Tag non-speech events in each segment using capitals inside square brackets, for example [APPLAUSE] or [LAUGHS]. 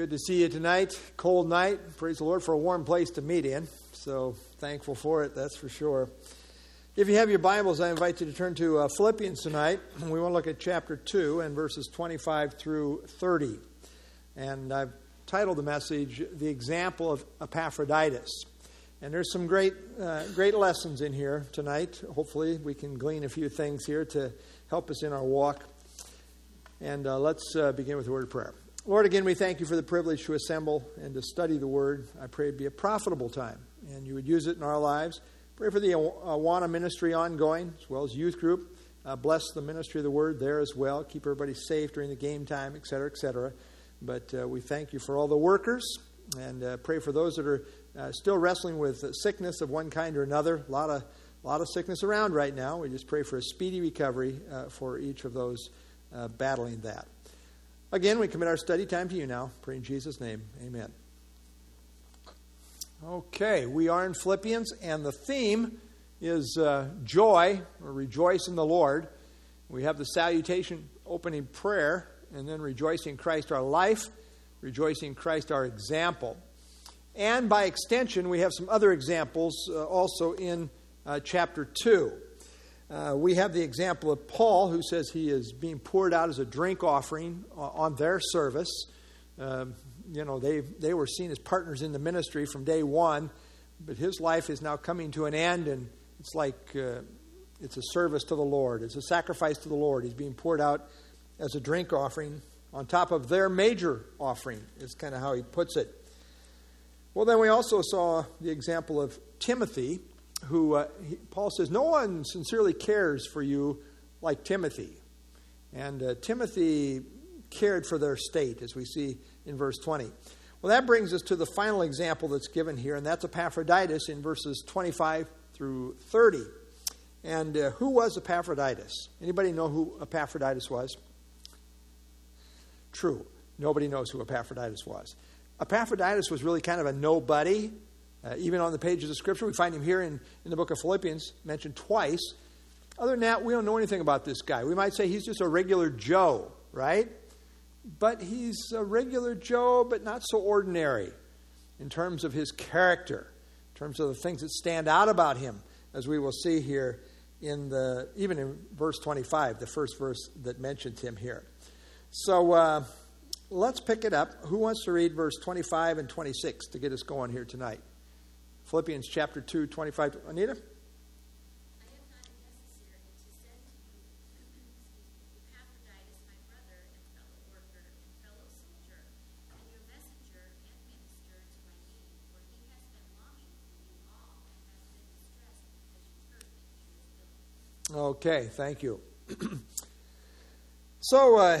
Good to see you tonight. Cold night. Praise the Lord for a warm place to meet in. So thankful for it, that's for sure. If you have your Bibles, I invite you to turn to uh, Philippians tonight. We want to look at chapter 2 and verses 25 through 30. And I've titled the message, The Example of Epaphroditus. And there's some great, uh, great lessons in here tonight. Hopefully, we can glean a few things here to help us in our walk. And uh, let's uh, begin with a word of prayer. Lord, again, we thank you for the privilege to assemble and to study the Word. I pray it be a profitable time, and you would use it in our lives. Pray for the Awana ministry ongoing, as well as youth group. Uh, bless the ministry of the Word there as well. Keep everybody safe during the game time, et cetera, et cetera. But uh, we thank you for all the workers, and uh, pray for those that are uh, still wrestling with sickness of one kind or another. A lot of, a lot of sickness around right now. We just pray for a speedy recovery uh, for each of those uh, battling that. Again, we commit our study time to you now. Pray in Jesus' name. Amen. Okay, we are in Philippians, and the theme is uh, joy or rejoice in the Lord. We have the salutation opening prayer, and then rejoicing in Christ our life, rejoicing in Christ our example. And by extension, we have some other examples uh, also in uh, chapter 2. Uh, we have the example of Paul, who says he is being poured out as a drink offering on their service. Um, you know, they, they were seen as partners in the ministry from day one, but his life is now coming to an end, and it's like uh, it's a service to the Lord. It's a sacrifice to the Lord. He's being poured out as a drink offering on top of their major offering, is kind of how he puts it. Well, then we also saw the example of Timothy who uh, he, Paul says, No one sincerely cares for you like Timothy. And uh, Timothy cared for their state, as we see in verse 20. Well, that brings us to the final example that's given here, and that's Epaphroditus in verses 25 through 30. And uh, who was Epaphroditus? Anybody know who Epaphroditus was? True. Nobody knows who Epaphroditus was. Epaphroditus was really kind of a nobody. Uh, even on the pages of Scripture, we find him here in, in the book of Philippians, mentioned twice. Other than that, we don't know anything about this guy. We might say he's just a regular Joe, right? But he's a regular Joe, but not so ordinary in terms of his character, in terms of the things that stand out about him, as we will see here in the even in verse 25, the first verse that mentions him here. So uh, let's pick it up. Who wants to read verse 25 and 26 to get us going here tonight? Philippians chapter 2, 25. Anita? Okay, thank you. [CLEARS THROAT] so, uh,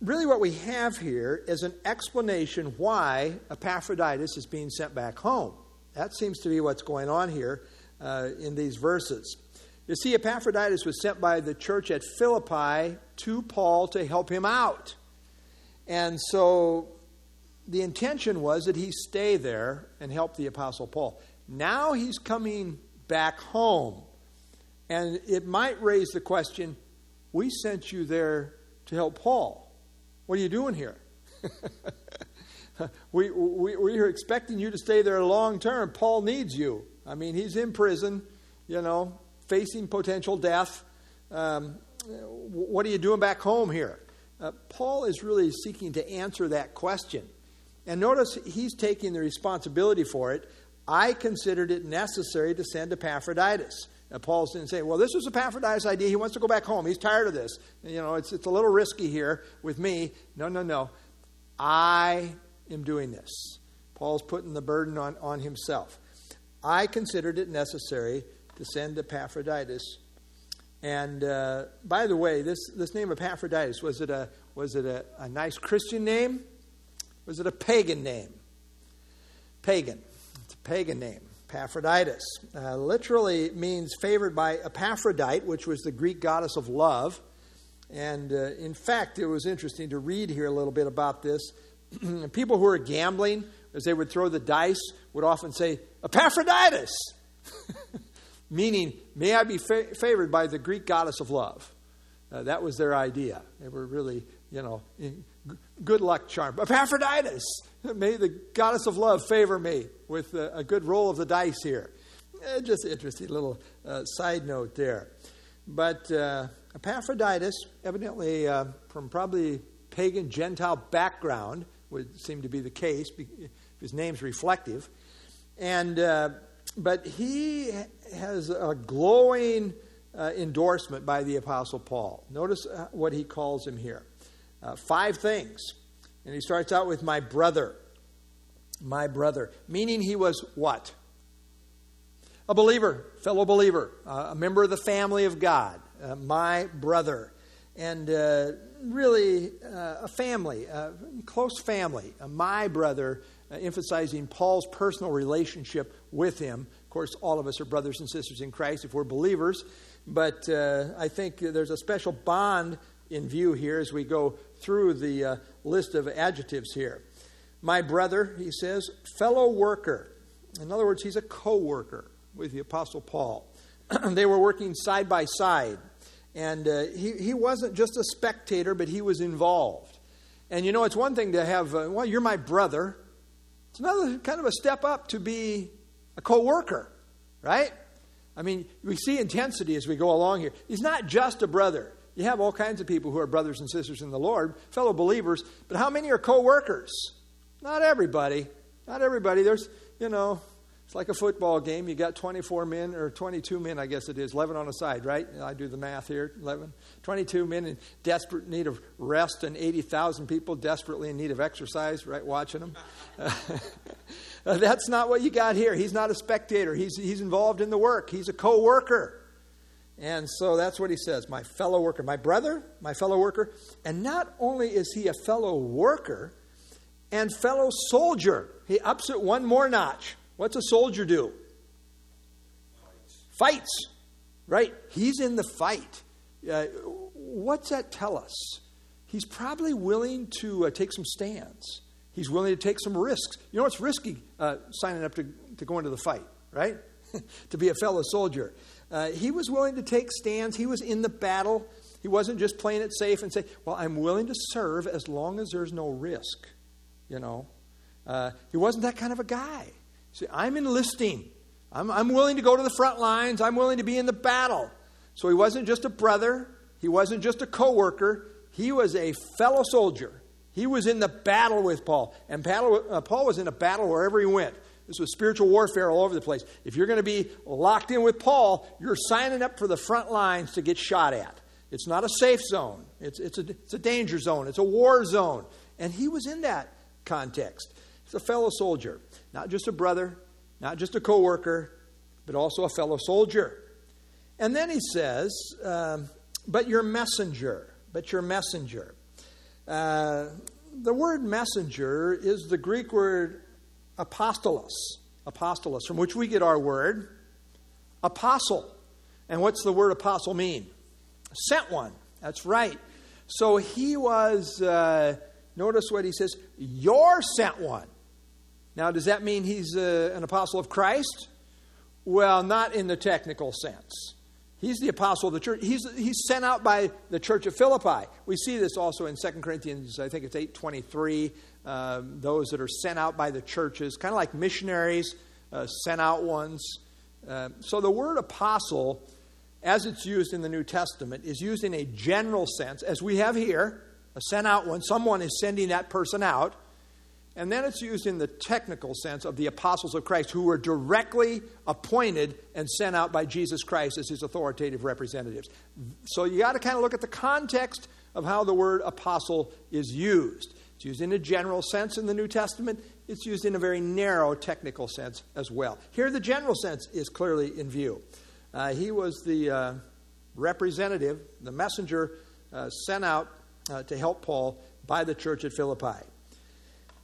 really, what we have here is an explanation why Epaphroditus is being sent back home. That seems to be what's going on here uh, in these verses. You see, Epaphroditus was sent by the church at Philippi to Paul to help him out. And so the intention was that he stay there and help the Apostle Paul. Now he's coming back home. And it might raise the question we sent you there to help Paul. What are you doing here? [LAUGHS] [LAUGHS] we, we, we're expecting you to stay there long term. Paul needs you. I mean, he's in prison, you know, facing potential death. Um, what are you doing back home here? Uh, Paul is really seeking to answer that question. And notice he's taking the responsibility for it. I considered it necessary to send Epaphroditus. Uh, Paul's didn't say, well, this was Epaphroditus' idea. He wants to go back home. He's tired of this. You know, it's, it's a little risky here with me. No, no, no. I am doing this. Paul's putting the burden on, on himself. I considered it necessary to send Epaphroditus. And uh, by the way, this, this name Epaphroditus, was it, a, was it a, a nice Christian name? Was it a pagan name? Pagan. It's a pagan name. Epaphroditus. Uh, literally means favored by Aphrodite, which was the Greek goddess of love. And uh, in fact, it was interesting to read here a little bit about this. [CLEARS THROAT] people who are gambling, as they would throw the dice, would often say, Epaphroditus! [LAUGHS] Meaning, may I be fa- favored by the Greek goddess of love. Uh, that was their idea. They were really, you know, good luck charm. Epaphroditus, may the goddess of love favor me with a, a good roll of the dice here. Eh, just interesting little uh, side note there. But uh, Epaphroditus, evidently uh, from probably pagan Gentile background, would seem to be the case. His name's reflective, and uh, but he has a glowing uh, endorsement by the Apostle Paul. Notice uh, what he calls him here uh, five things. And he starts out with my brother. My brother. Meaning he was what? A believer, fellow believer, uh, a member of the family of God. Uh, my brother. And uh, really a family, a close family. my brother, emphasizing Paul's personal relationship with him. Of course, all of us are brothers and sisters in Christ if we're believers. But uh, I think there's a special bond in view here as we go through the uh, list of adjectives here. My brother, he says, fellow worker. In other words, he's a co worker with the Apostle Paul. [CLEARS THROAT] they were working side by side. And uh, he, he wasn't just a spectator, but he was involved. And you know, it's one thing to have, uh, well, you're my brother. It's another kind of a step up to be a co worker, right? I mean, we see intensity as we go along here. He's not just a brother. You have all kinds of people who are brothers and sisters in the Lord, fellow believers, but how many are co workers? Not everybody. Not everybody. There's, you know, it's like a football game. You got 24 men, or 22 men, I guess it is, 11 on a side, right? I do the math here 11. 22 men in desperate need of rest, and 80,000 people desperately in need of exercise, right? Watching them. [LAUGHS] Uh, that's not what you got here. He's not a spectator, he's, he's involved in the work, he's a co worker. And so that's what he says my fellow worker, my brother, my fellow worker. And not only is he a fellow worker and fellow soldier, he ups it one more notch. What's a soldier do? Fights. Right? He's in the fight. Uh, what's that tell us? He's probably willing to uh, take some stands. He's willing to take some risks. You know, it's risky uh, signing up to, to go into the fight, right? [LAUGHS] to be a fellow soldier. Uh, he was willing to take stands. He was in the battle. He wasn't just playing it safe and say, Well, I'm willing to serve as long as there's no risk. You know, uh, he wasn't that kind of a guy. See, I'm enlisting. I'm, I'm willing to go to the front lines. I'm willing to be in the battle. So he wasn't just a brother. He wasn't just a co worker. He was a fellow soldier. He was in the battle with Paul. And uh, Paul was in a battle wherever he went. This was spiritual warfare all over the place. If you're going to be locked in with Paul, you're signing up for the front lines to get shot at. It's not a safe zone, it's, it's, a, it's a danger zone, it's a war zone. And he was in that context. He's a fellow soldier, not just a brother, not just a co worker, but also a fellow soldier. And then he says, um, but your messenger, but your messenger. Uh, the word messenger is the Greek word apostolos, apostolos, from which we get our word apostle. And what's the word apostle mean? Sent one. That's right. So he was, uh, notice what he says, your sent one. Now, does that mean he's uh, an apostle of Christ? Well, not in the technical sense. He's the apostle of the church. He's, he's sent out by the church of Philippi. We see this also in 2 Corinthians, I think it's 8.23. Um, those that are sent out by the churches, kind of like missionaries, uh, sent out ones. Uh, so the word apostle, as it's used in the New Testament, is used in a general sense, as we have here, a sent out one. Someone is sending that person out. And then it's used in the technical sense of the apostles of Christ who were directly appointed and sent out by Jesus Christ as his authoritative representatives. So you got to kind of look at the context of how the word apostle is used. It's used in a general sense in the New Testament, it's used in a very narrow technical sense as well. Here, the general sense is clearly in view. Uh, he was the uh, representative, the messenger uh, sent out uh, to help Paul by the church at Philippi.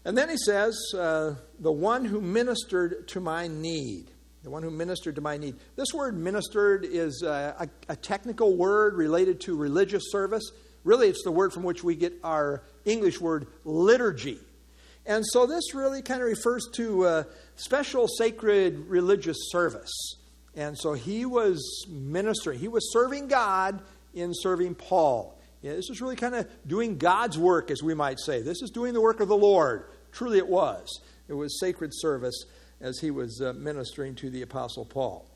And then he says, uh, the one who ministered to my need. The one who ministered to my need. This word ministered is uh, a, a, technical word related to religious service. Really, it's the word from which we get our English word liturgy. And so this really kind of refers to uh, special sacred religious service. And so he was ministering, he was serving God in serving Paul Yeah, this is really kind of doing God's work, as we might say. This is doing the work of the Lord. Truly, it was. It was sacred service as he was uh, ministering to the Apostle Paul.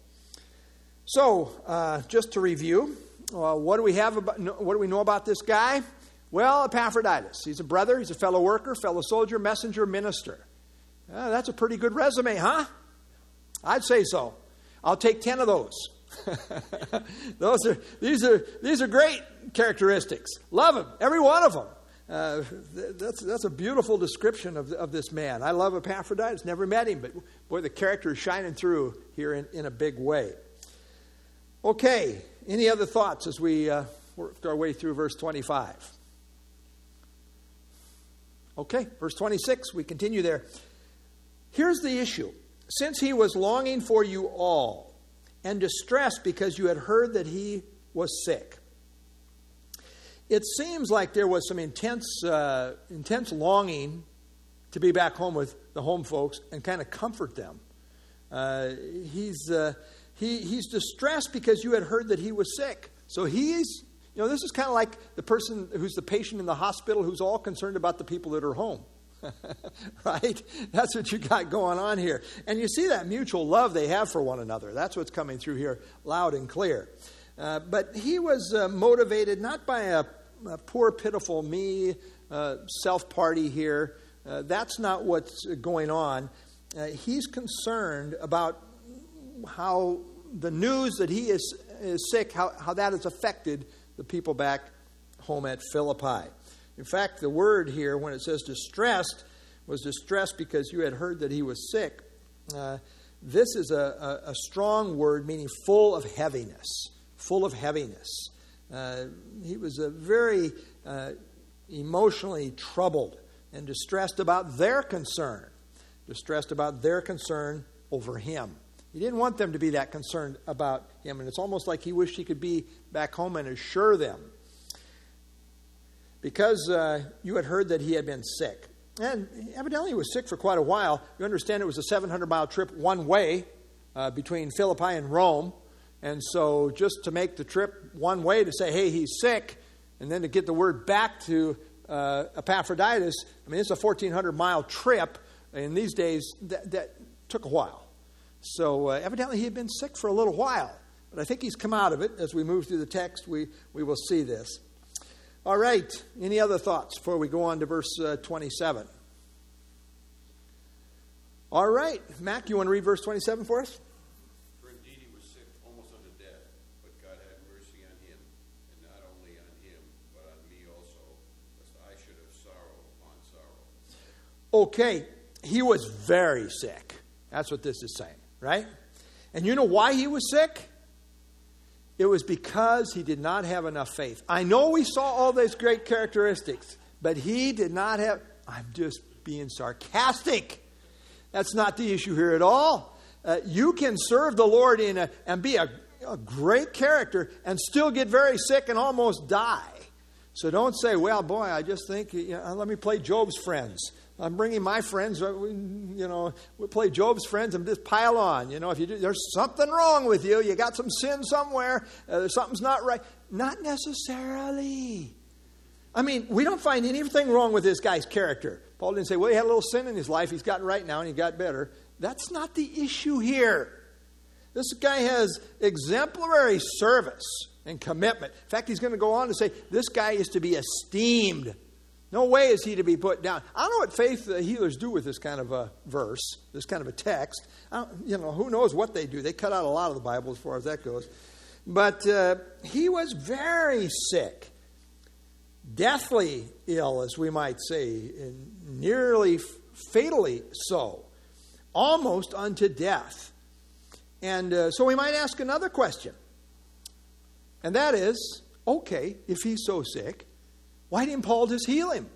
So, uh, just to review, uh, what do we have? About, what do we know about this guy? Well, Epaphroditus. He's a brother. He's a fellow worker, fellow soldier, messenger, minister. Uh, that's a pretty good resume, huh? I'd say so. I'll take ten of those. [LAUGHS] those are these are these are great characteristics. Love him, every one of them. Uh, that's, that's a beautiful description of, of this man. I love Epaphroditus. Never met him, but boy, the character is shining through here in, in a big way. Okay, any other thoughts as we uh, work our way through verse 25? Okay, verse 26, we continue there. Here's the issue. Since he was longing for you all and distressed because you had heard that he was sick it seems like there was some intense, uh, intense longing to be back home with the home folks and kind of comfort them. Uh, he's, uh, he, he's distressed because you had heard that he was sick. So he's, you know, this is kind of like the person who's the patient in the hospital who's all concerned about the people that are home. [LAUGHS] right? That's what you got going on here. And you see that mutual love they have for one another. That's what's coming through here loud and clear. Uh, but he was uh, motivated not by a poor, pitiful me, uh, self party here. Uh, that's not what's going on. Uh, he's concerned about how the news that he is, is sick, how, how that has affected the people back home at Philippi. In fact, the word here, when it says distressed, was distressed because you had heard that he was sick. Uh, this is a, a, a, strong word meaning full of heaviness. Full of heaviness. Uh, he was a very uh, emotionally troubled and distressed about their concern, distressed about their concern over him. He didn't want them to be that concerned about him, and it's almost like he wished he could be back home and assure them. Because uh, you had heard that he had been sick. And evidently he was sick for quite a while. You understand it was a 700 mile trip one way uh, between Philippi and Rome. And so, just to make the trip one way to say, hey, he's sick, and then to get the word back to uh, Epaphroditus, I mean, it's a 1,400 mile trip. In these days, that, that took a while. So, uh, evidently, he had been sick for a little while. But I think he's come out of it. As we move through the text, we, we will see this. All right. Any other thoughts before we go on to verse uh, 27? All right. Mac, you want to read verse 27 for us? Okay, he was very sick. That's what this is saying, right? And you know why he was sick? It was because he did not have enough faith. I know we saw all those great characteristics, but he did not have. I'm just being sarcastic. That's not the issue here at all. Uh, you can serve the Lord in a, and be a, a great character and still get very sick and almost die. So don't say, well, boy, I just think, you know, let me play Job's friends. I'm bringing my friends, uh, you know, we play Job's friends and just pile on. You know, if you do, there's something wrong with you, you got some sin somewhere, uh, something's not right. Not necessarily. I mean, we don't find anything wrong with this guy's character. Paul didn't say, well, he had a little sin in his life, he's gotten right now, and he got better. That's not the issue here. This guy has exemplary service and commitment. In fact, he's going to go on to say, this guy is to be esteemed no way is he to be put down. I don't know what faith healers do with this kind of a verse, this kind of a text. you know, who knows what they do? They cut out a lot of the Bible as far as that goes. But uh, he was very sick, deathly ill, as we might say, nearly fatally so, almost unto death. And uh, so we might ask another question. And that is okay, if he's so sick, why didn't Paul just heal him?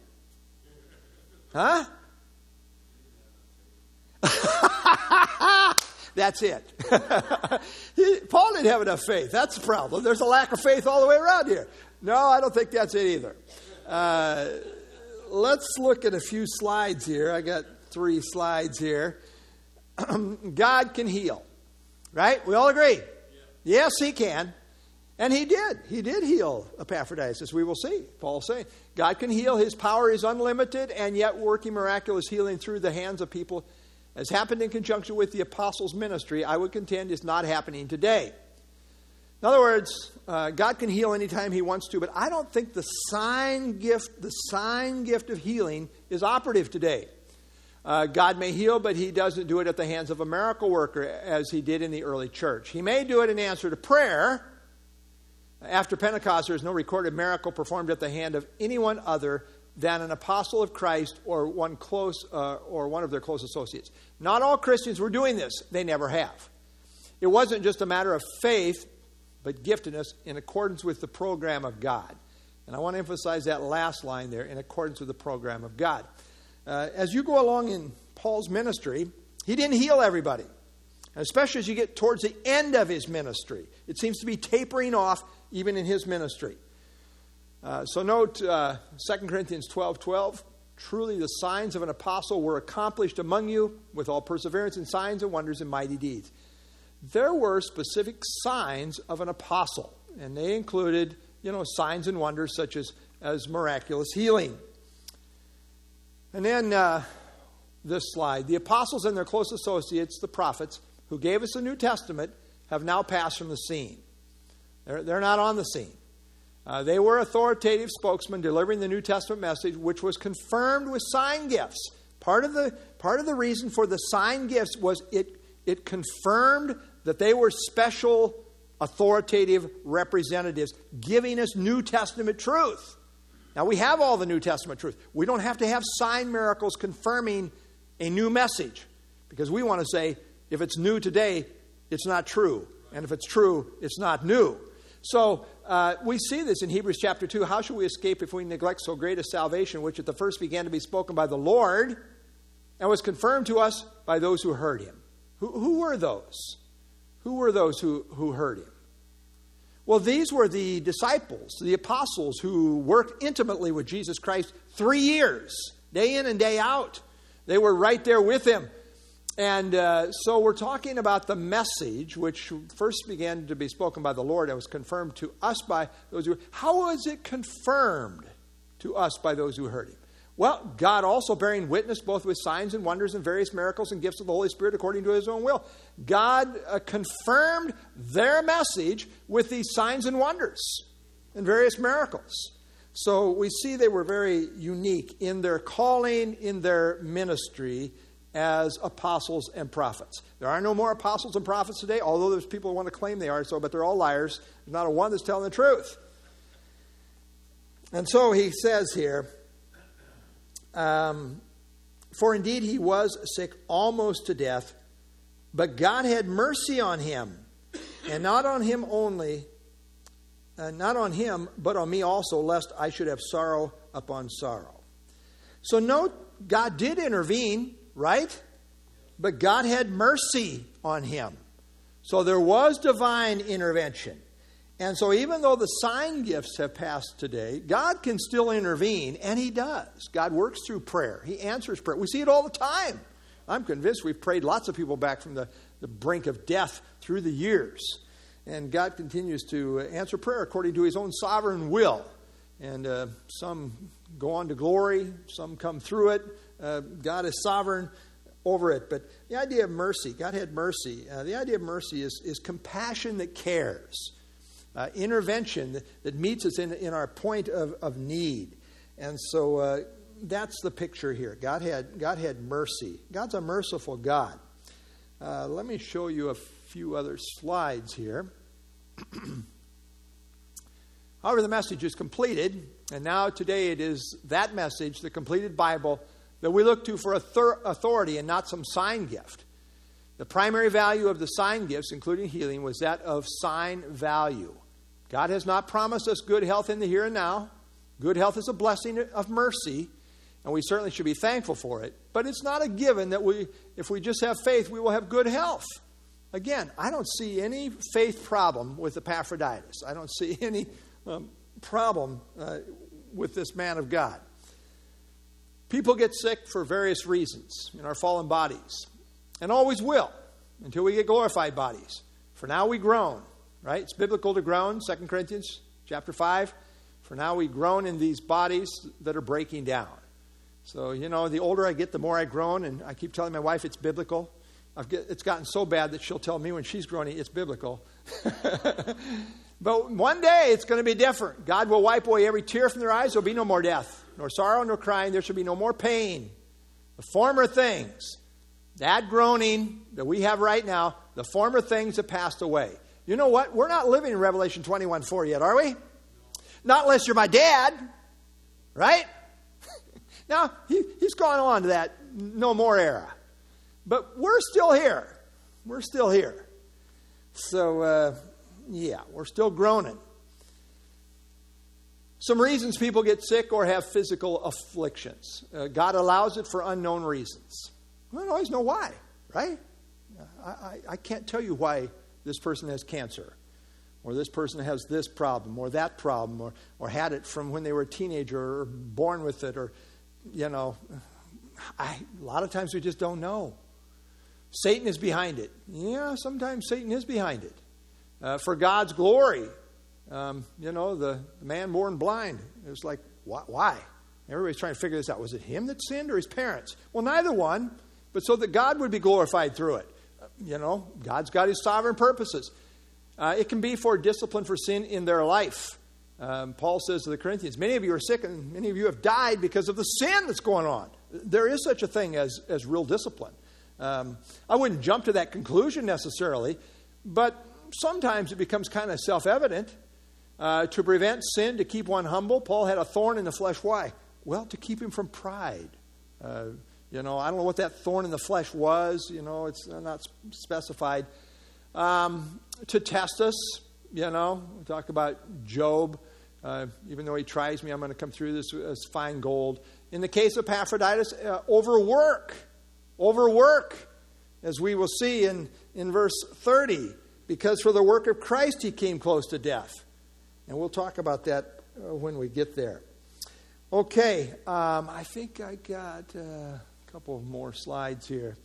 Huh? [LAUGHS] That's it. [LAUGHS] Paul didn't have enough faith. That's the problem. There's a lack of faith all the way around here. No, I don't think that's it either. Uh, let's look at a few slides here. I got three slides here. [CLEARS THROAT] God can heal, right? We all agree? Yes, He can. And he did. He did heal Epaphroditus, as we will see. Paul's saying God can heal. His power is unlimited, and yet working miraculous healing through the hands of people, as happened in conjunction with the apostles' ministry, I would contend is not happening today. In other words, uh, God can heal anytime He wants to, but I don't think the sign gift, the sign gift of healing, is operative today. Uh, God may heal, but He doesn't do it at the hands of a miracle worker as He did in the early church. He may do it in answer to prayer. After Pentecost, there is no recorded miracle performed at the hand of anyone other than an apostle of Christ or one close uh, or one of their close associates. Not all Christians were doing this; they never have. It wasn't just a matter of faith but giftedness in accordance with the program of God. And I want to emphasize that last line there in accordance with the program of God. Uh, as you go along in Paul's ministry, he didn't heal everybody, especially as you get towards the end of his ministry. It seems to be tapering off even in his ministry. Uh, so note uh, 2 Corinthians 12 12. Truly, the signs of an apostle were accomplished among you with all perseverance and signs and wonders and mighty deeds there were specific signs of an apostle, and they included, you know, signs and wonders such as, as miraculous healing. And then uh, this slide the apostles and their close associates, the prophets, who gave us the New Testament, have now passed from the scene. They're, they're not on the scene. Uh, they were authoritative spokesmen delivering the New Testament message, which was confirmed with sign gifts. Part of the, part of the reason for the sign gifts was it it confirmed that they were special, authoritative representatives giving us New Testament truth. Now, we have all the New Testament truth. We don't have to have sign miracles confirming a new message because we want to say if it's new today, it's not true. And if it's true, it's not new. So uh, we see this in Hebrews chapter 2. How shall we escape if we neglect so great a salvation, which at the first began to be spoken by the Lord and was confirmed to us by those who heard him? Who, who were those? Who were those who, who heard him? Well, these were the disciples, the apostles who worked intimately with Jesus Christ three years, day in and day out. They were right there with him. And uh, so we're talking about the message, which first began to be spoken by the Lord and was confirmed to us by those who. How was it confirmed to us by those who heard him? Well, God also bearing witness both with signs and wonders and various miracles and gifts of the Holy Spirit according to his own will. God uh, confirmed their message with these signs and wonders and various miracles. So we see they were very unique in their calling, in their ministry as apostles and prophets. There are no more apostles and prophets today, although there's people who want to claim they are so, but they're all liars. There's not a one that's telling the truth. And so he says here, um, For indeed he was sick almost to death, but God had mercy on him, and not on him only, uh, not on him, but on me also, lest I should have sorrow upon sorrow. So note, God did intervene, right? But God had mercy on him. So there was divine intervention. And so, even though the sign gifts have passed today, God can still intervene, and He does. God works through prayer, He answers prayer. We see it all the time. I'm convinced we've prayed lots of people back from the, the brink of death through the years. And God continues to answer prayer according to His own sovereign will. And uh, some go on to glory, some come through it. Uh, God is sovereign over it. But the idea of mercy, God had mercy. Uh, the idea of mercy is, is compassion that cares uh, intervention that, that, meets us in, in our point of, of need. And so uh, that's the picture here. God had, God had mercy. God's a merciful God. Uh, let me show you a few other slides here. [CLEARS THROAT] However, the message is completed, and now today it is that message, the completed Bible, that we look to for authority and not some sign gift. The primary value of the sign gifts, including healing, was that of sign value. God has not promised us good health in the here and now. Good health is a blessing of mercy, and we certainly should be thankful for it. But it's not a given that we, if we just have faith, we will have good health. Again, I don't see any faith problem with Epaphroditus. I don't see [LAUGHS] any um, problem uh, with this man of God. People get sick for various reasons in our fallen bodies, and always will until we get glorified bodies. For now we groan right? It's biblical to groan, 2 Corinthians chapter 5. For now we groan in these bodies that are breaking down. So, you know, the older I get, the more I groan, and I keep telling my wife it's biblical. Get, it's gotten so bad that she'll tell me when she's groaning it's biblical. [LAUGHS] but one day it's going to be different. God will wipe away every tear from their eyes. There'll be no more death, nor sorrow, nor crying. There shall be no more pain. The former things, that groaning that we have right now, the former things have passed away. You know what? We're not living in Revelation 21 4 yet, are we? Not unless you're my dad, right? [LAUGHS] now, he, he's gone on to that no more era. But we're still here. We're still here. So, uh, yeah, we're still groaning. Some reasons people get sick or have physical afflictions. Uh, God allows it for unknown reasons. We don't always know why, right? I, I, I can't tell you why this person has cancer or this person has this problem or that problem or, or had it from when they were a teenager or born with it or you know I, a lot of times we just don't know satan is behind it yeah sometimes satan is behind it uh, for god's glory. Um, you know the, the, man born blind. It was like why, why? Everybody's trying to figure this out. Was it him that sinned or his parents? Well neither one but so that god would be glorified through it. Uh, you know god's got his sovereign purposes. Uh, it can be for discipline for sin in their life. Um, Paul says to the Corinthians, Many of you are sick and many of you have died because of the sin that's going on. There is such a thing as, as real discipline. Um, I wouldn't jump to that conclusion necessarily, but sometimes it becomes kind of self evident. Uh, to prevent sin, to keep one humble, Paul had a thorn in the flesh. Why? Well, to keep him from pride. Uh, you know, I don't know what that thorn in the flesh was. You know, it's not specified. Um, to test us. You know, we talk about Job. Uh, even though he tries me, I'm going to come through this as fine gold. In the case of Epaphroditus, uh, overwork. Overwork, as we will see in, in verse 30, because for the work of Christ he came close to death. And we'll talk about that uh, when we get there. Okay, um, I think I got uh, a couple more slides here.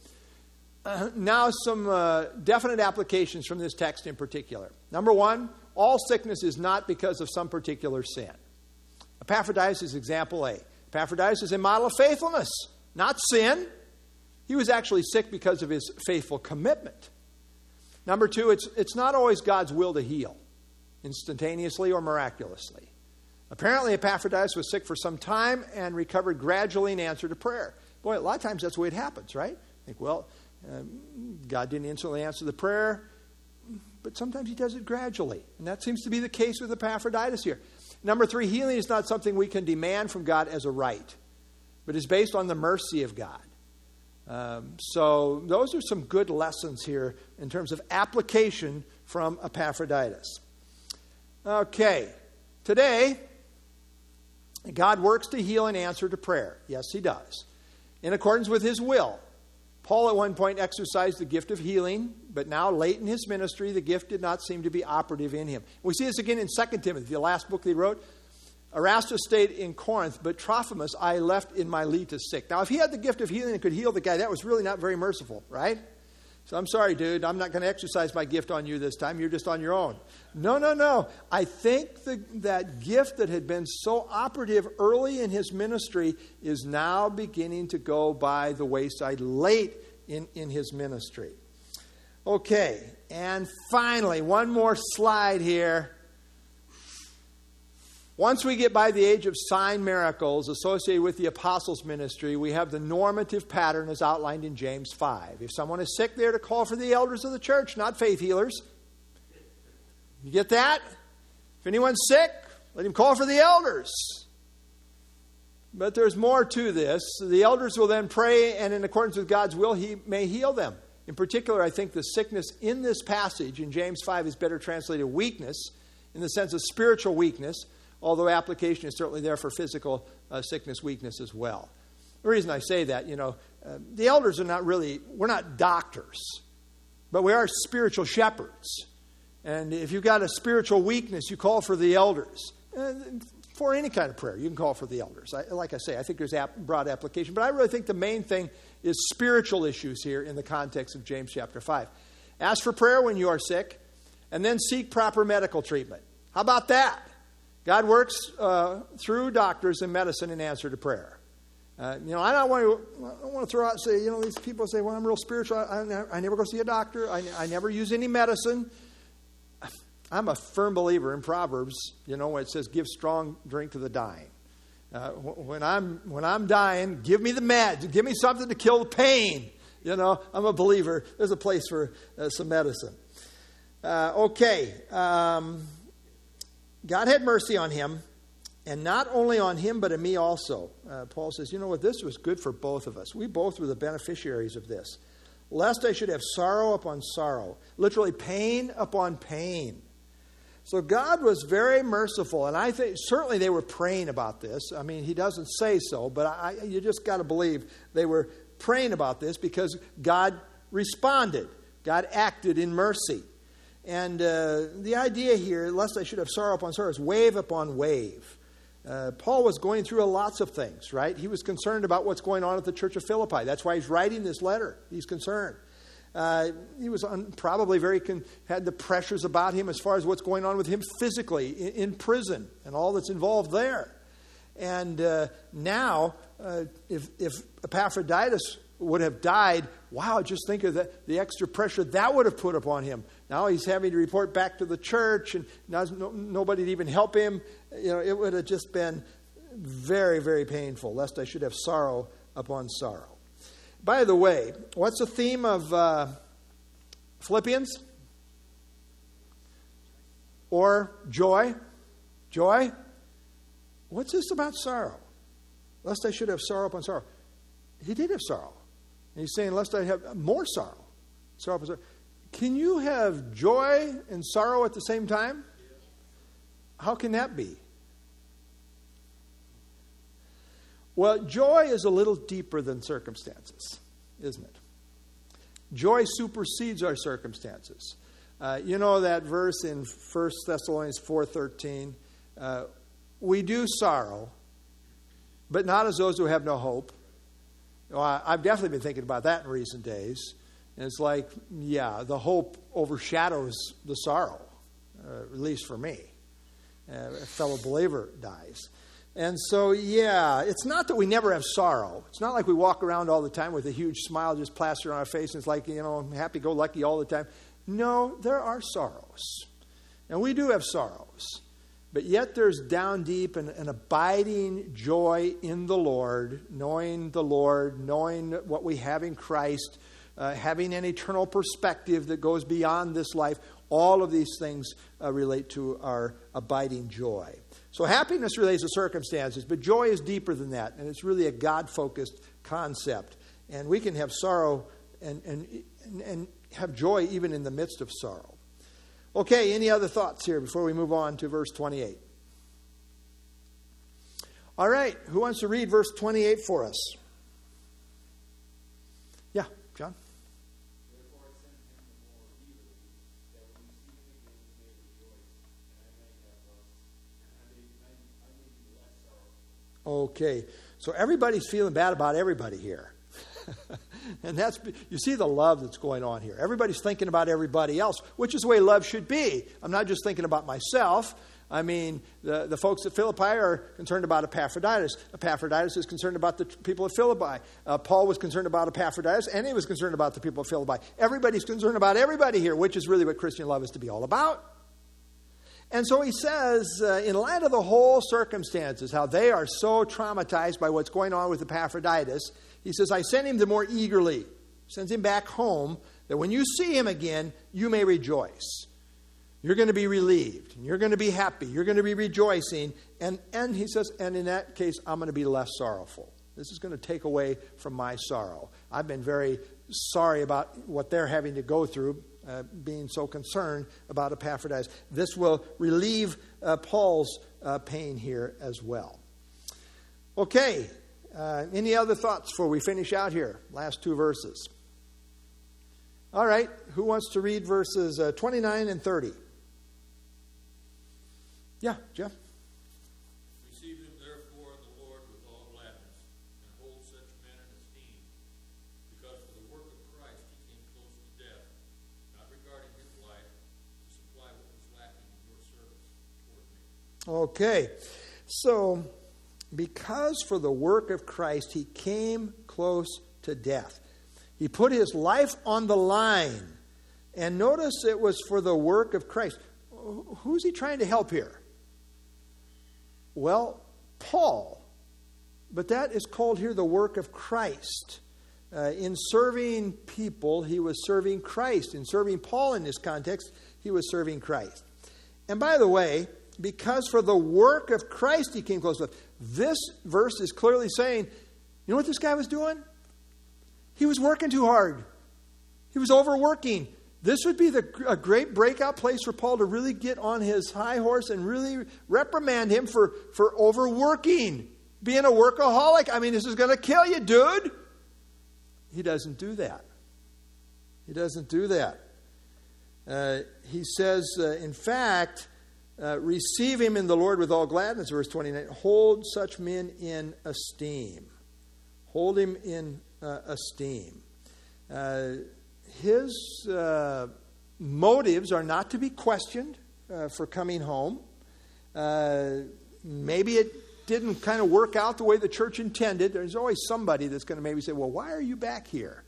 Uh, [CLEARS THROAT] now, some uh, definite applications from this text in particular. Number one, all sickness is not because of some particular sin. Epaphroditus is example A. Epaphroditus is a model of faithfulness, not sin. He was actually sick because of his faithful commitment. Number two, it's, it's not always God's will to heal, instantaneously or miraculously. Apparently, Epaphroditus was sick for some time and recovered gradually in answer to prayer. Boy, a lot of times that's the way it happens, right? I Think, well, um, God didn't instantly answer the prayer, but sometimes He does it gradually. And that seems to be the case with Epaphroditus here. Number three, healing is not something we can demand from God as a right, but is based on the mercy of God. Um, so, those are some good lessons here in terms of application from Epaphroditus. Okay, today, God works to heal and answer to prayer. Yes, He does. In accordance with His will. Paul at one point exercised the gift of healing, but now late in his ministry, the gift did not seem to be operative in him. We see this again in 2 Timothy, the last book he wrote. Erastus stayed in Corinth, but Trophimus I left in Miletus sick. Now, if he had the gift of healing and could heal the guy, that was really not very merciful, right? So I'm sorry, dude. I'm not going to exercise my gift on you this time. You're just on your own. No, no, no. I think the, that gift that had been so operative early in his ministry is now beginning to go by the wayside late in, in his ministry. Okay, and finally, one more slide here. Once we get by the age of sign miracles associated with the apostles' ministry, we have the normative pattern as outlined in James 5. If someone is sick, they're to call for the elders of the church, not faith healers. You get that? If anyone's sick, let him call for the elders. But there's more to this. The elders will then pray, and in accordance with God's will, he may heal them. In particular, I think the sickness in this passage in James 5 is better translated weakness, in the sense of spiritual weakness although application is certainly there for physical uh, sickness, weakness as well. The reason I say that, you know, uh, the elders are not really, we're not doctors, but we are spiritual shepherds. And if you've got a spiritual weakness, you call for the elders. Uh, for any kind of prayer, you can call for the elders. I, like I say, I think there's ap- broad application, but I really think the main thing is spiritual issues here in the context of James chapter 5. Ask for prayer when you are sick. and then seek proper medical treatment. How about that? God works uh, through doctors and medicine in answer to prayer. Uh, you know, I don't want to. I don't want to throw out and say, you know, these people say, "Well, I'm real spiritual. I, I, I never go see a doctor. I, I never use any medicine." [LAUGHS] I'm a firm believer in Proverbs. You know, it says, "Give strong drink to the dying." Uh, when I'm when I'm dying, give me the meds. Give me something to kill the pain. You know, I'm a believer. There's a place for uh, some medicine. Uh, okay, um, God had mercy on him, and not only on him, but on me also. Uh, Paul says, "You know what? This was good for both of us. We both were the beneficiaries of this. Lest I should have sorrow upon sorrow, literally pain upon pain." So God was very merciful, and I think certainly they were praying about this. I mean, he doesn't say so, but I, you just got to believe they were praying about this because God responded. God acted in mercy. And uh, the idea here, lest I should have sorrow upon sorrow, is wave upon wave. Uh, Paul was going through lots of things, right? He was concerned about what's going on at the church of Philippi. That's why he's writing this letter. He's concerned. Uh, he was un- probably very con- had the pressures about him as far as what's going on with him physically in, in prison and all that's involved there. And uh, now, uh, if, if Epaphroditus would have died, wow, just think of the, the extra pressure that would have put upon him. Now he's having to report back to the church, and now no, nobody even help him. You know, it would have just been very, very painful, lest I should have sorrow upon sorrow. By the way, what's the theme of uh, Philippians? Or joy? Joy? What's this about sorrow? Lest I should have sorrow upon sorrow. He did have sorrow. And he's saying, lest I have more sorrow. Sorrow sorrow. Can you have joy and sorrow at the same time? How can that be? Well, joy is a little deeper than circumstances, isn't it? Joy supersedes our circumstances. Uh, you know that verse in 1 Thessalonians 4.13, uh, we do sorrow, but not as those who have no hope. Well, I, I've definitely been thinking about that in recent days. And it's like, yeah, the hope overshadows the sorrow, uh, at least for me. Uh, a fellow believer dies. And so, yeah, it's not that we never have sorrow. It's not like we walk around all the time with a huge smile just plastered on our face and it's like, you know, happy go lucky all the time. No, there are sorrows. And we do have sorrows. But yet there's down deep an, an abiding joy in the Lord, knowing the Lord, knowing what we have in Christ, uh, having an eternal perspective that goes beyond this life. All of these things uh, relate to our abiding joy. So happiness relates to circumstances, but joy is deeper than that, and it's really a God focused concept. And we can have sorrow and, and, and have joy even in the midst of sorrow. Okay, any other thoughts here before we move on to verse 28? All right, who wants to read verse 28 for us? Yeah, John? Okay, so everybody's feeling bad about everybody here. [LAUGHS] [LAUGHS] and that's you see the love that's going on here. Everybody's thinking about everybody else, which is the way love should be. I'm not just thinking about myself. I mean, the, the folks at Philippi are concerned about Epaphroditus. Epaphroditus is concerned about the people of Philippi. Uh, Paul was concerned about Epaphroditus, and he was concerned about the people of Philippi. Everybody's concerned about everybody here, which is really what Christian love is to be all about. And so he says, uh, in light of the whole circumstances, how they are so traumatized by what's going on with Epaphroditus, he says, I send him the more eagerly, sends him back home, that when you see him again, you may rejoice. You're going to be relieved. and You're going to be happy. You're going to be rejoicing. And, and he says, and in that case, I'm going to be less sorrowful. This is going to take away from my sorrow. I've been very sorry about what they're having to go through uh, being so concerned about Epaphroditus. This will relieve uh, Paul's uh, pain here as well. Okay, uh, any other thoughts before we finish out here? Last two verses. All right, who wants to read verses uh, 29 and 30? Yeah, Jeff? Receive him therefore the Lord with all gladness, and hold such men in esteem, because for the work of Christ he came close to death, not regarding his life, to supply what was lacking in your service toward me. Okay, so because for the work of Christ he came close to death, he put his life on the line. And notice it was for the work of Christ. Who's he trying to help here? Well, Paul. But that is called here the work of Christ. Uh, in serving people, he was serving Christ. In serving Paul in this context, he was serving Christ. And by the way, because for the work of Christ he came close with, this verse is clearly saying, you know what this guy was doing? He was working too hard. He was overworking. This would be the, a great breakout place for Paul to really get on his high horse and really reprimand him for, for overworking, being a workaholic. I mean, this is going to kill you, dude. He doesn't do that. He doesn't do that. Uh, he says, uh, in fact, uh, receive him in the Lord with all gladness, verse 29. Hold such men in esteem. Hold him in uh, esteem. Uh, his uh, motives are not to be questioned for coming home. maybe it didn't kind of work out the way the church intended, there's always somebody that's going to maybe say, Well, why are you back here?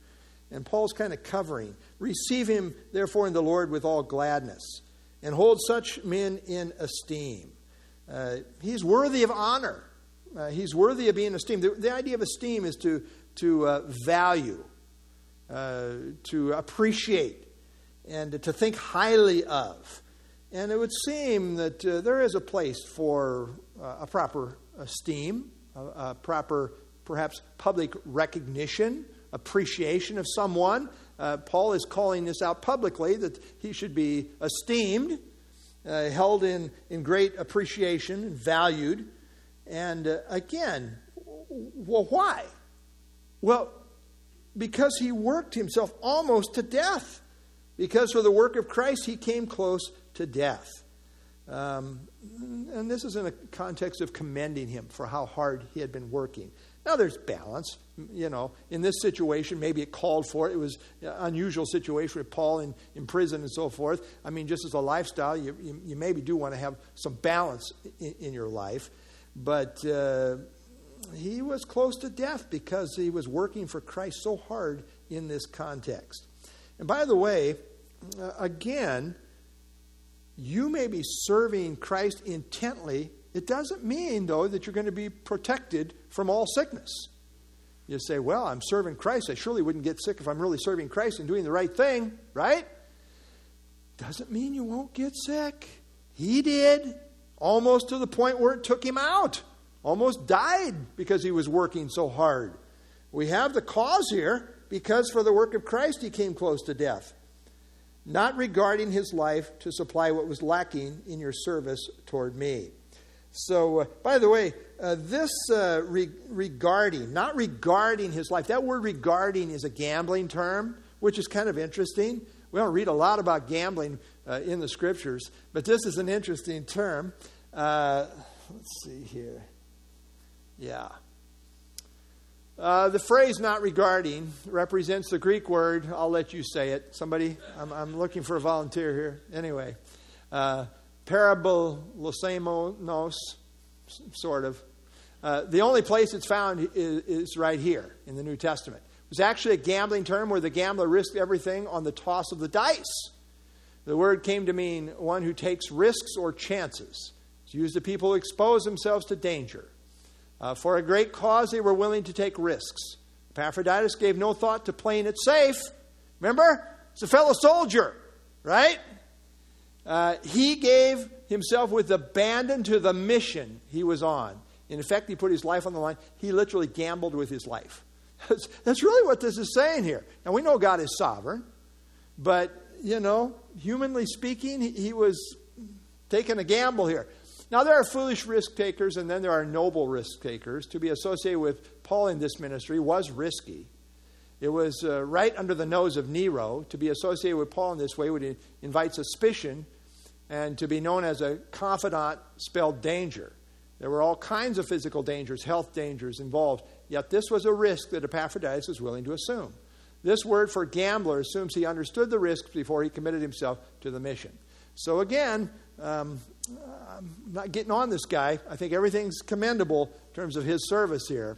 And Paul's kind of covering. Receive him, therefore, in the Lord with all gladness, and hold such men in esteem. Uh, he's worthy of honor. Uh, he's worthy of being esteemed. The, the, idea of esteem is to, to uh, value, uh, to appreciate, and to think highly of. And it would seem that uh, there is a place for uh, a proper esteem, a, a proper, perhaps, public recognition, appreciation of someone. Uh, Paul is calling this out publicly that he should be esteemed, uh, held in, in great appreciation, and valued. And uh, again, well, why? Well, because he worked himself almost to death. Because for the work of Christ, he came close to death. Um, and this is in a context of commending him for how hard he had been working. Now, there's balance. You know, in this situation, maybe it called for it. It was an unusual situation with Paul in, in prison and so forth. I mean, just as a lifestyle, you, you, you maybe do want to have some balance in, in your life. But uh, he was close to death because he was working for Christ so hard in this context. And by the way, uh, again, you may be serving Christ intently. It doesn't mean, though, that you're going to be protected from all sickness. You say, Well, I'm serving Christ. I surely wouldn't get sick if I'm really serving Christ and doing the right thing, right? Doesn't mean you won't get sick. He did, almost to the point where it took him out. Almost died because he was working so hard. We have the cause here because for the work of Christ he came close to death not regarding his life to supply what was lacking in your service toward me. So, uh, by the way, uh, this uh, re- regarding, not regarding his life, that word regarding is a gambling term, which is kind of interesting. We don't read a lot about gambling uh, in the scriptures, but this is an interesting term. Uh, let's see here. Yeah. Uh, the phrase not regarding represents the Greek word, I'll let you say it. Somebody, I'm, I'm looking for a volunteer here. Anyway, uh, parabolosemos, sort of. Uh, the only place it's found is, is, right here in the New Testament. It was actually a gambling term where the gambler risked everything on the toss of the dice. The word came to mean one who takes risks or chances. It's used to people who expose themselves to danger. Uh, for a great cause, they were willing to take risks. Epaphroditus gave no thought to playing it safe. Remember? It's a fellow soldier, right? Uh, he gave himself with abandon to the mission he was on. In effect, he put his life on the line. He literally gambled with his life. [LAUGHS] That's, that's really what this is saying here. Now, we know God is sovereign, but, you know, humanly speaking, he, he was taking a gamble here. Now, there are foolish risk takers and then there are noble risk takers. To be associated with Paul in this ministry was risky. It was uh, right under the nose of Nero. To be associated with Paul in this way would invite suspicion, and to be known as a confidant spelled danger. There were all kinds of physical dangers, health dangers involved, yet this was a risk that Epaphroditus was willing to assume. This word for gambler assumes he understood the risks before he committed himself to the mission. So again, um, I'm not getting on this guy. I think everything's commendable in terms of his service here.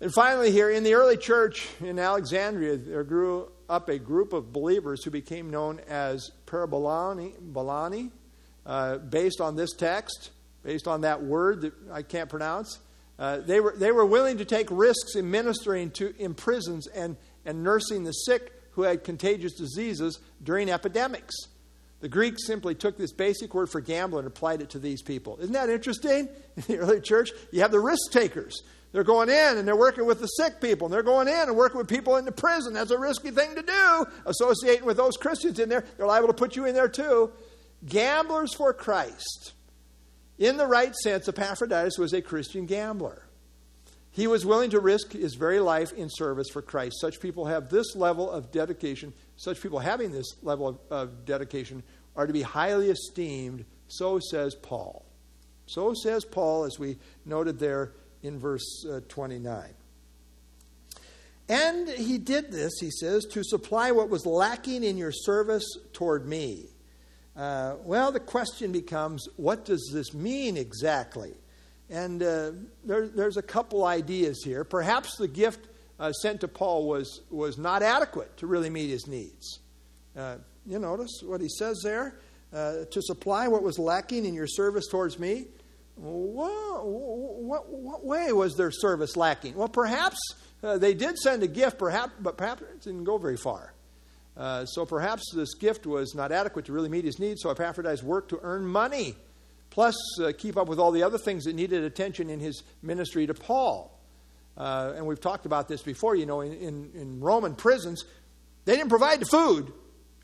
And finally, here in the early church in Alexandria, there grew up a group of believers who became known as Parabolani, uh, based on this text, based on that word that I can't pronounce. Uh, they, were, they were willing to take risks in ministering to, in prisons and, and nursing the sick who had contagious diseases during epidemics. The Greeks simply took this basic word for gambler and applied it to these people. Isn't that interesting? [LAUGHS] In the early church, you have the risk takers. They're going in and they're working with the sick people, and they're going in and working with people in the prison. That's a risky thing to do. Associating with those Christians in there, they're liable to put you in there too. Gamblers for Christ. In the right sense, Epaphroditus was a Christian gambler. He was willing to risk his very life in service for Christ. Such people have this level of dedication. Such people having this level of, of dedication are to be highly esteemed. So says Paul. So says Paul, as we noted there in verse uh, 29. And he did this, he says, to supply what was lacking in your service toward me. Uh, well, the question becomes what does this mean exactly? And uh, there, there's a couple ideas here. Perhaps the gift uh, sent to Paul was, was not adequate to really meet his needs. Uh, you notice what he says there? Uh, to supply what was lacking in your service towards me. What, what, what way was their service lacking? Well, perhaps uh, they did send a gift, perhaps, but perhaps it didn't go very far. Uh, so perhaps this gift was not adequate to really meet his needs, so Epaphroditus worked to earn money plus uh, keep up with all the other things that needed attention in his ministry to Paul. Uh, and we've talked about this before, you know, in, in, in, Roman prisons, they didn't provide the food.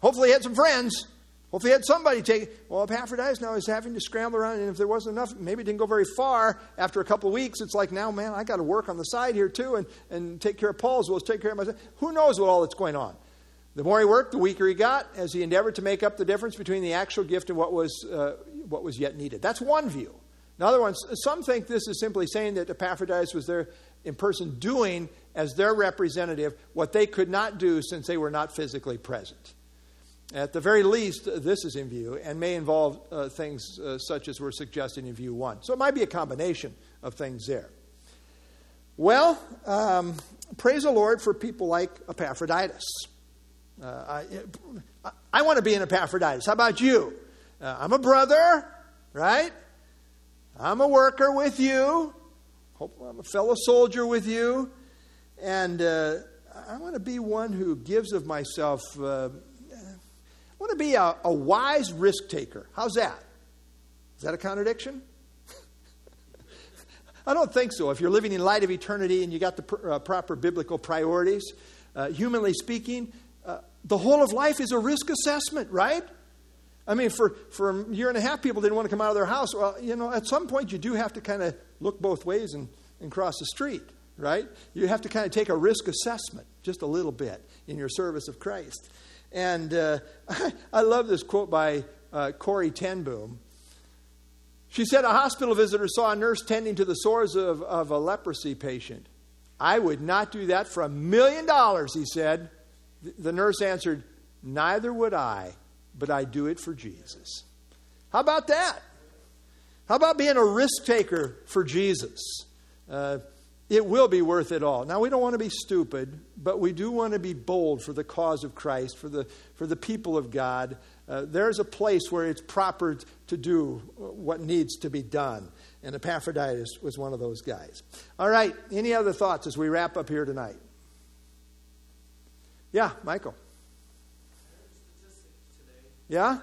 Hopefully, he had some friends. Hopefully, he had somebody take it. Well, Epaphroditus now is having to scramble around, and if there wasn't enough, maybe it didn't go very far. After a couple of weeks, it's like, now, man, I got to work on the side here too and, and take care of Paul as well as take care of myself. Who knows what all that's going on? The more he worked, the weaker he got as he endeavored to make up the difference between the actual gift and what was, uh, what was yet needed. That's one view. Another one, some think this is simply saying that Epaphroditus was there in person doing as their representative what they could not do since they were not physically present. At the very least, this is in view and may involve uh, things uh, such as we're suggesting in view one. So it might be a combination of things there. Well, um, praise the Lord for people like Epaphroditus. Uh, I, I want to be an Epaphroditus. How about you? Uh, I'm a brother, right? I'm a worker with you. Hope I'm a fellow soldier with you. And uh, I want to be one who gives of myself. Uh, I want to be a, a wise risk taker. How's that? Is that a contradiction? [LAUGHS] I don't think so. If you're living in light of eternity and you got the pr- uh, proper biblical priorities, uh, humanly speaking, uh, the whole of life is a risk assessment, right? I mean, for, for a year and a half, people didn't want to come out of their house. Well, you know, at some point, you do have to kind of look both ways and, and cross the street, right? You have to kind of take a risk assessment just a little bit in your service of Christ. And uh, [LAUGHS] I, love this quote by uh, Corrie ten Boom. She said, A hospital visitor saw a nurse tending to the sores of, of a leprosy patient. I would not do that for a million dollars, he said. The nurse answered, Neither would I, but I do it for Jesus. How about that? How about being a risk taker for Jesus? Uh, it will be worth it all. Now, we don't want to be stupid, but we do want to be bold for the cause of Christ, for the, for the people of God. Uh, there's a place where it's proper to do what needs to be done. And Epaphroditus was one of those guys. All right, any other thoughts as we wrap up here tonight? Yeah, Michael. Yeah?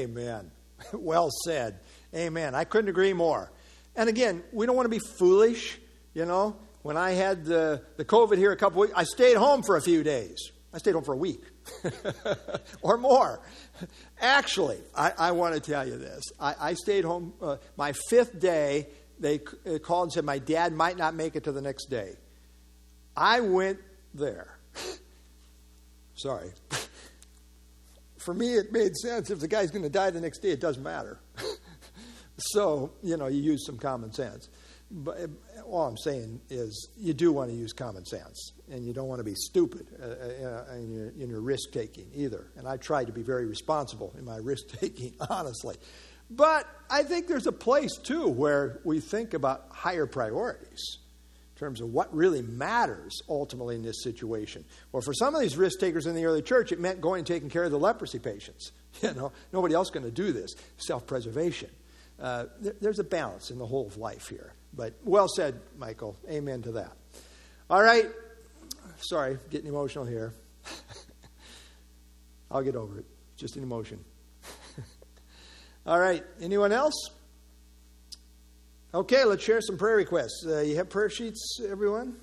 Amen. [LAUGHS] Well said. Amen. I couldn't agree more. And again, we don't want to be foolish. You know, when I had the, the COVID here a couple weeks, I stayed home for a few days. I stayed home for a week [LAUGHS] or more. Actually, I, I, want to tell you this. I, I stayed home uh, my fifth day. They called and said my dad might not make it to the next day. I went there. [LAUGHS] Sorry. For me, it made sense. If the guy's going to die the next day, it doesn't matter. [LAUGHS] so, you know, you use some common sense. But all I'm saying is you do want to use common sense, and you don't want to be stupid uh, uh, in your, in your risk taking either. And I try to be very responsible in my [LAUGHS] risk taking, honestly. But I think there's a place, too, where we think about higher priorities terms of what really matters ultimately in this situation. Well, for some of these risk takers in the early church, it meant going and taking care of the leprosy patients. [LAUGHS] You know, nobody else going to do this. Self preservation. Uh, there, there's a balance in the whole of life here. But well said, Michael. Amen to that. All right. Sorry, getting emotional here. [LAUGHS] I'll get over it. Just an emotion. [LAUGHS] All right. Anyone else? Okay, let's share some prayer requests. Uh, you have prayer sheets, everyone?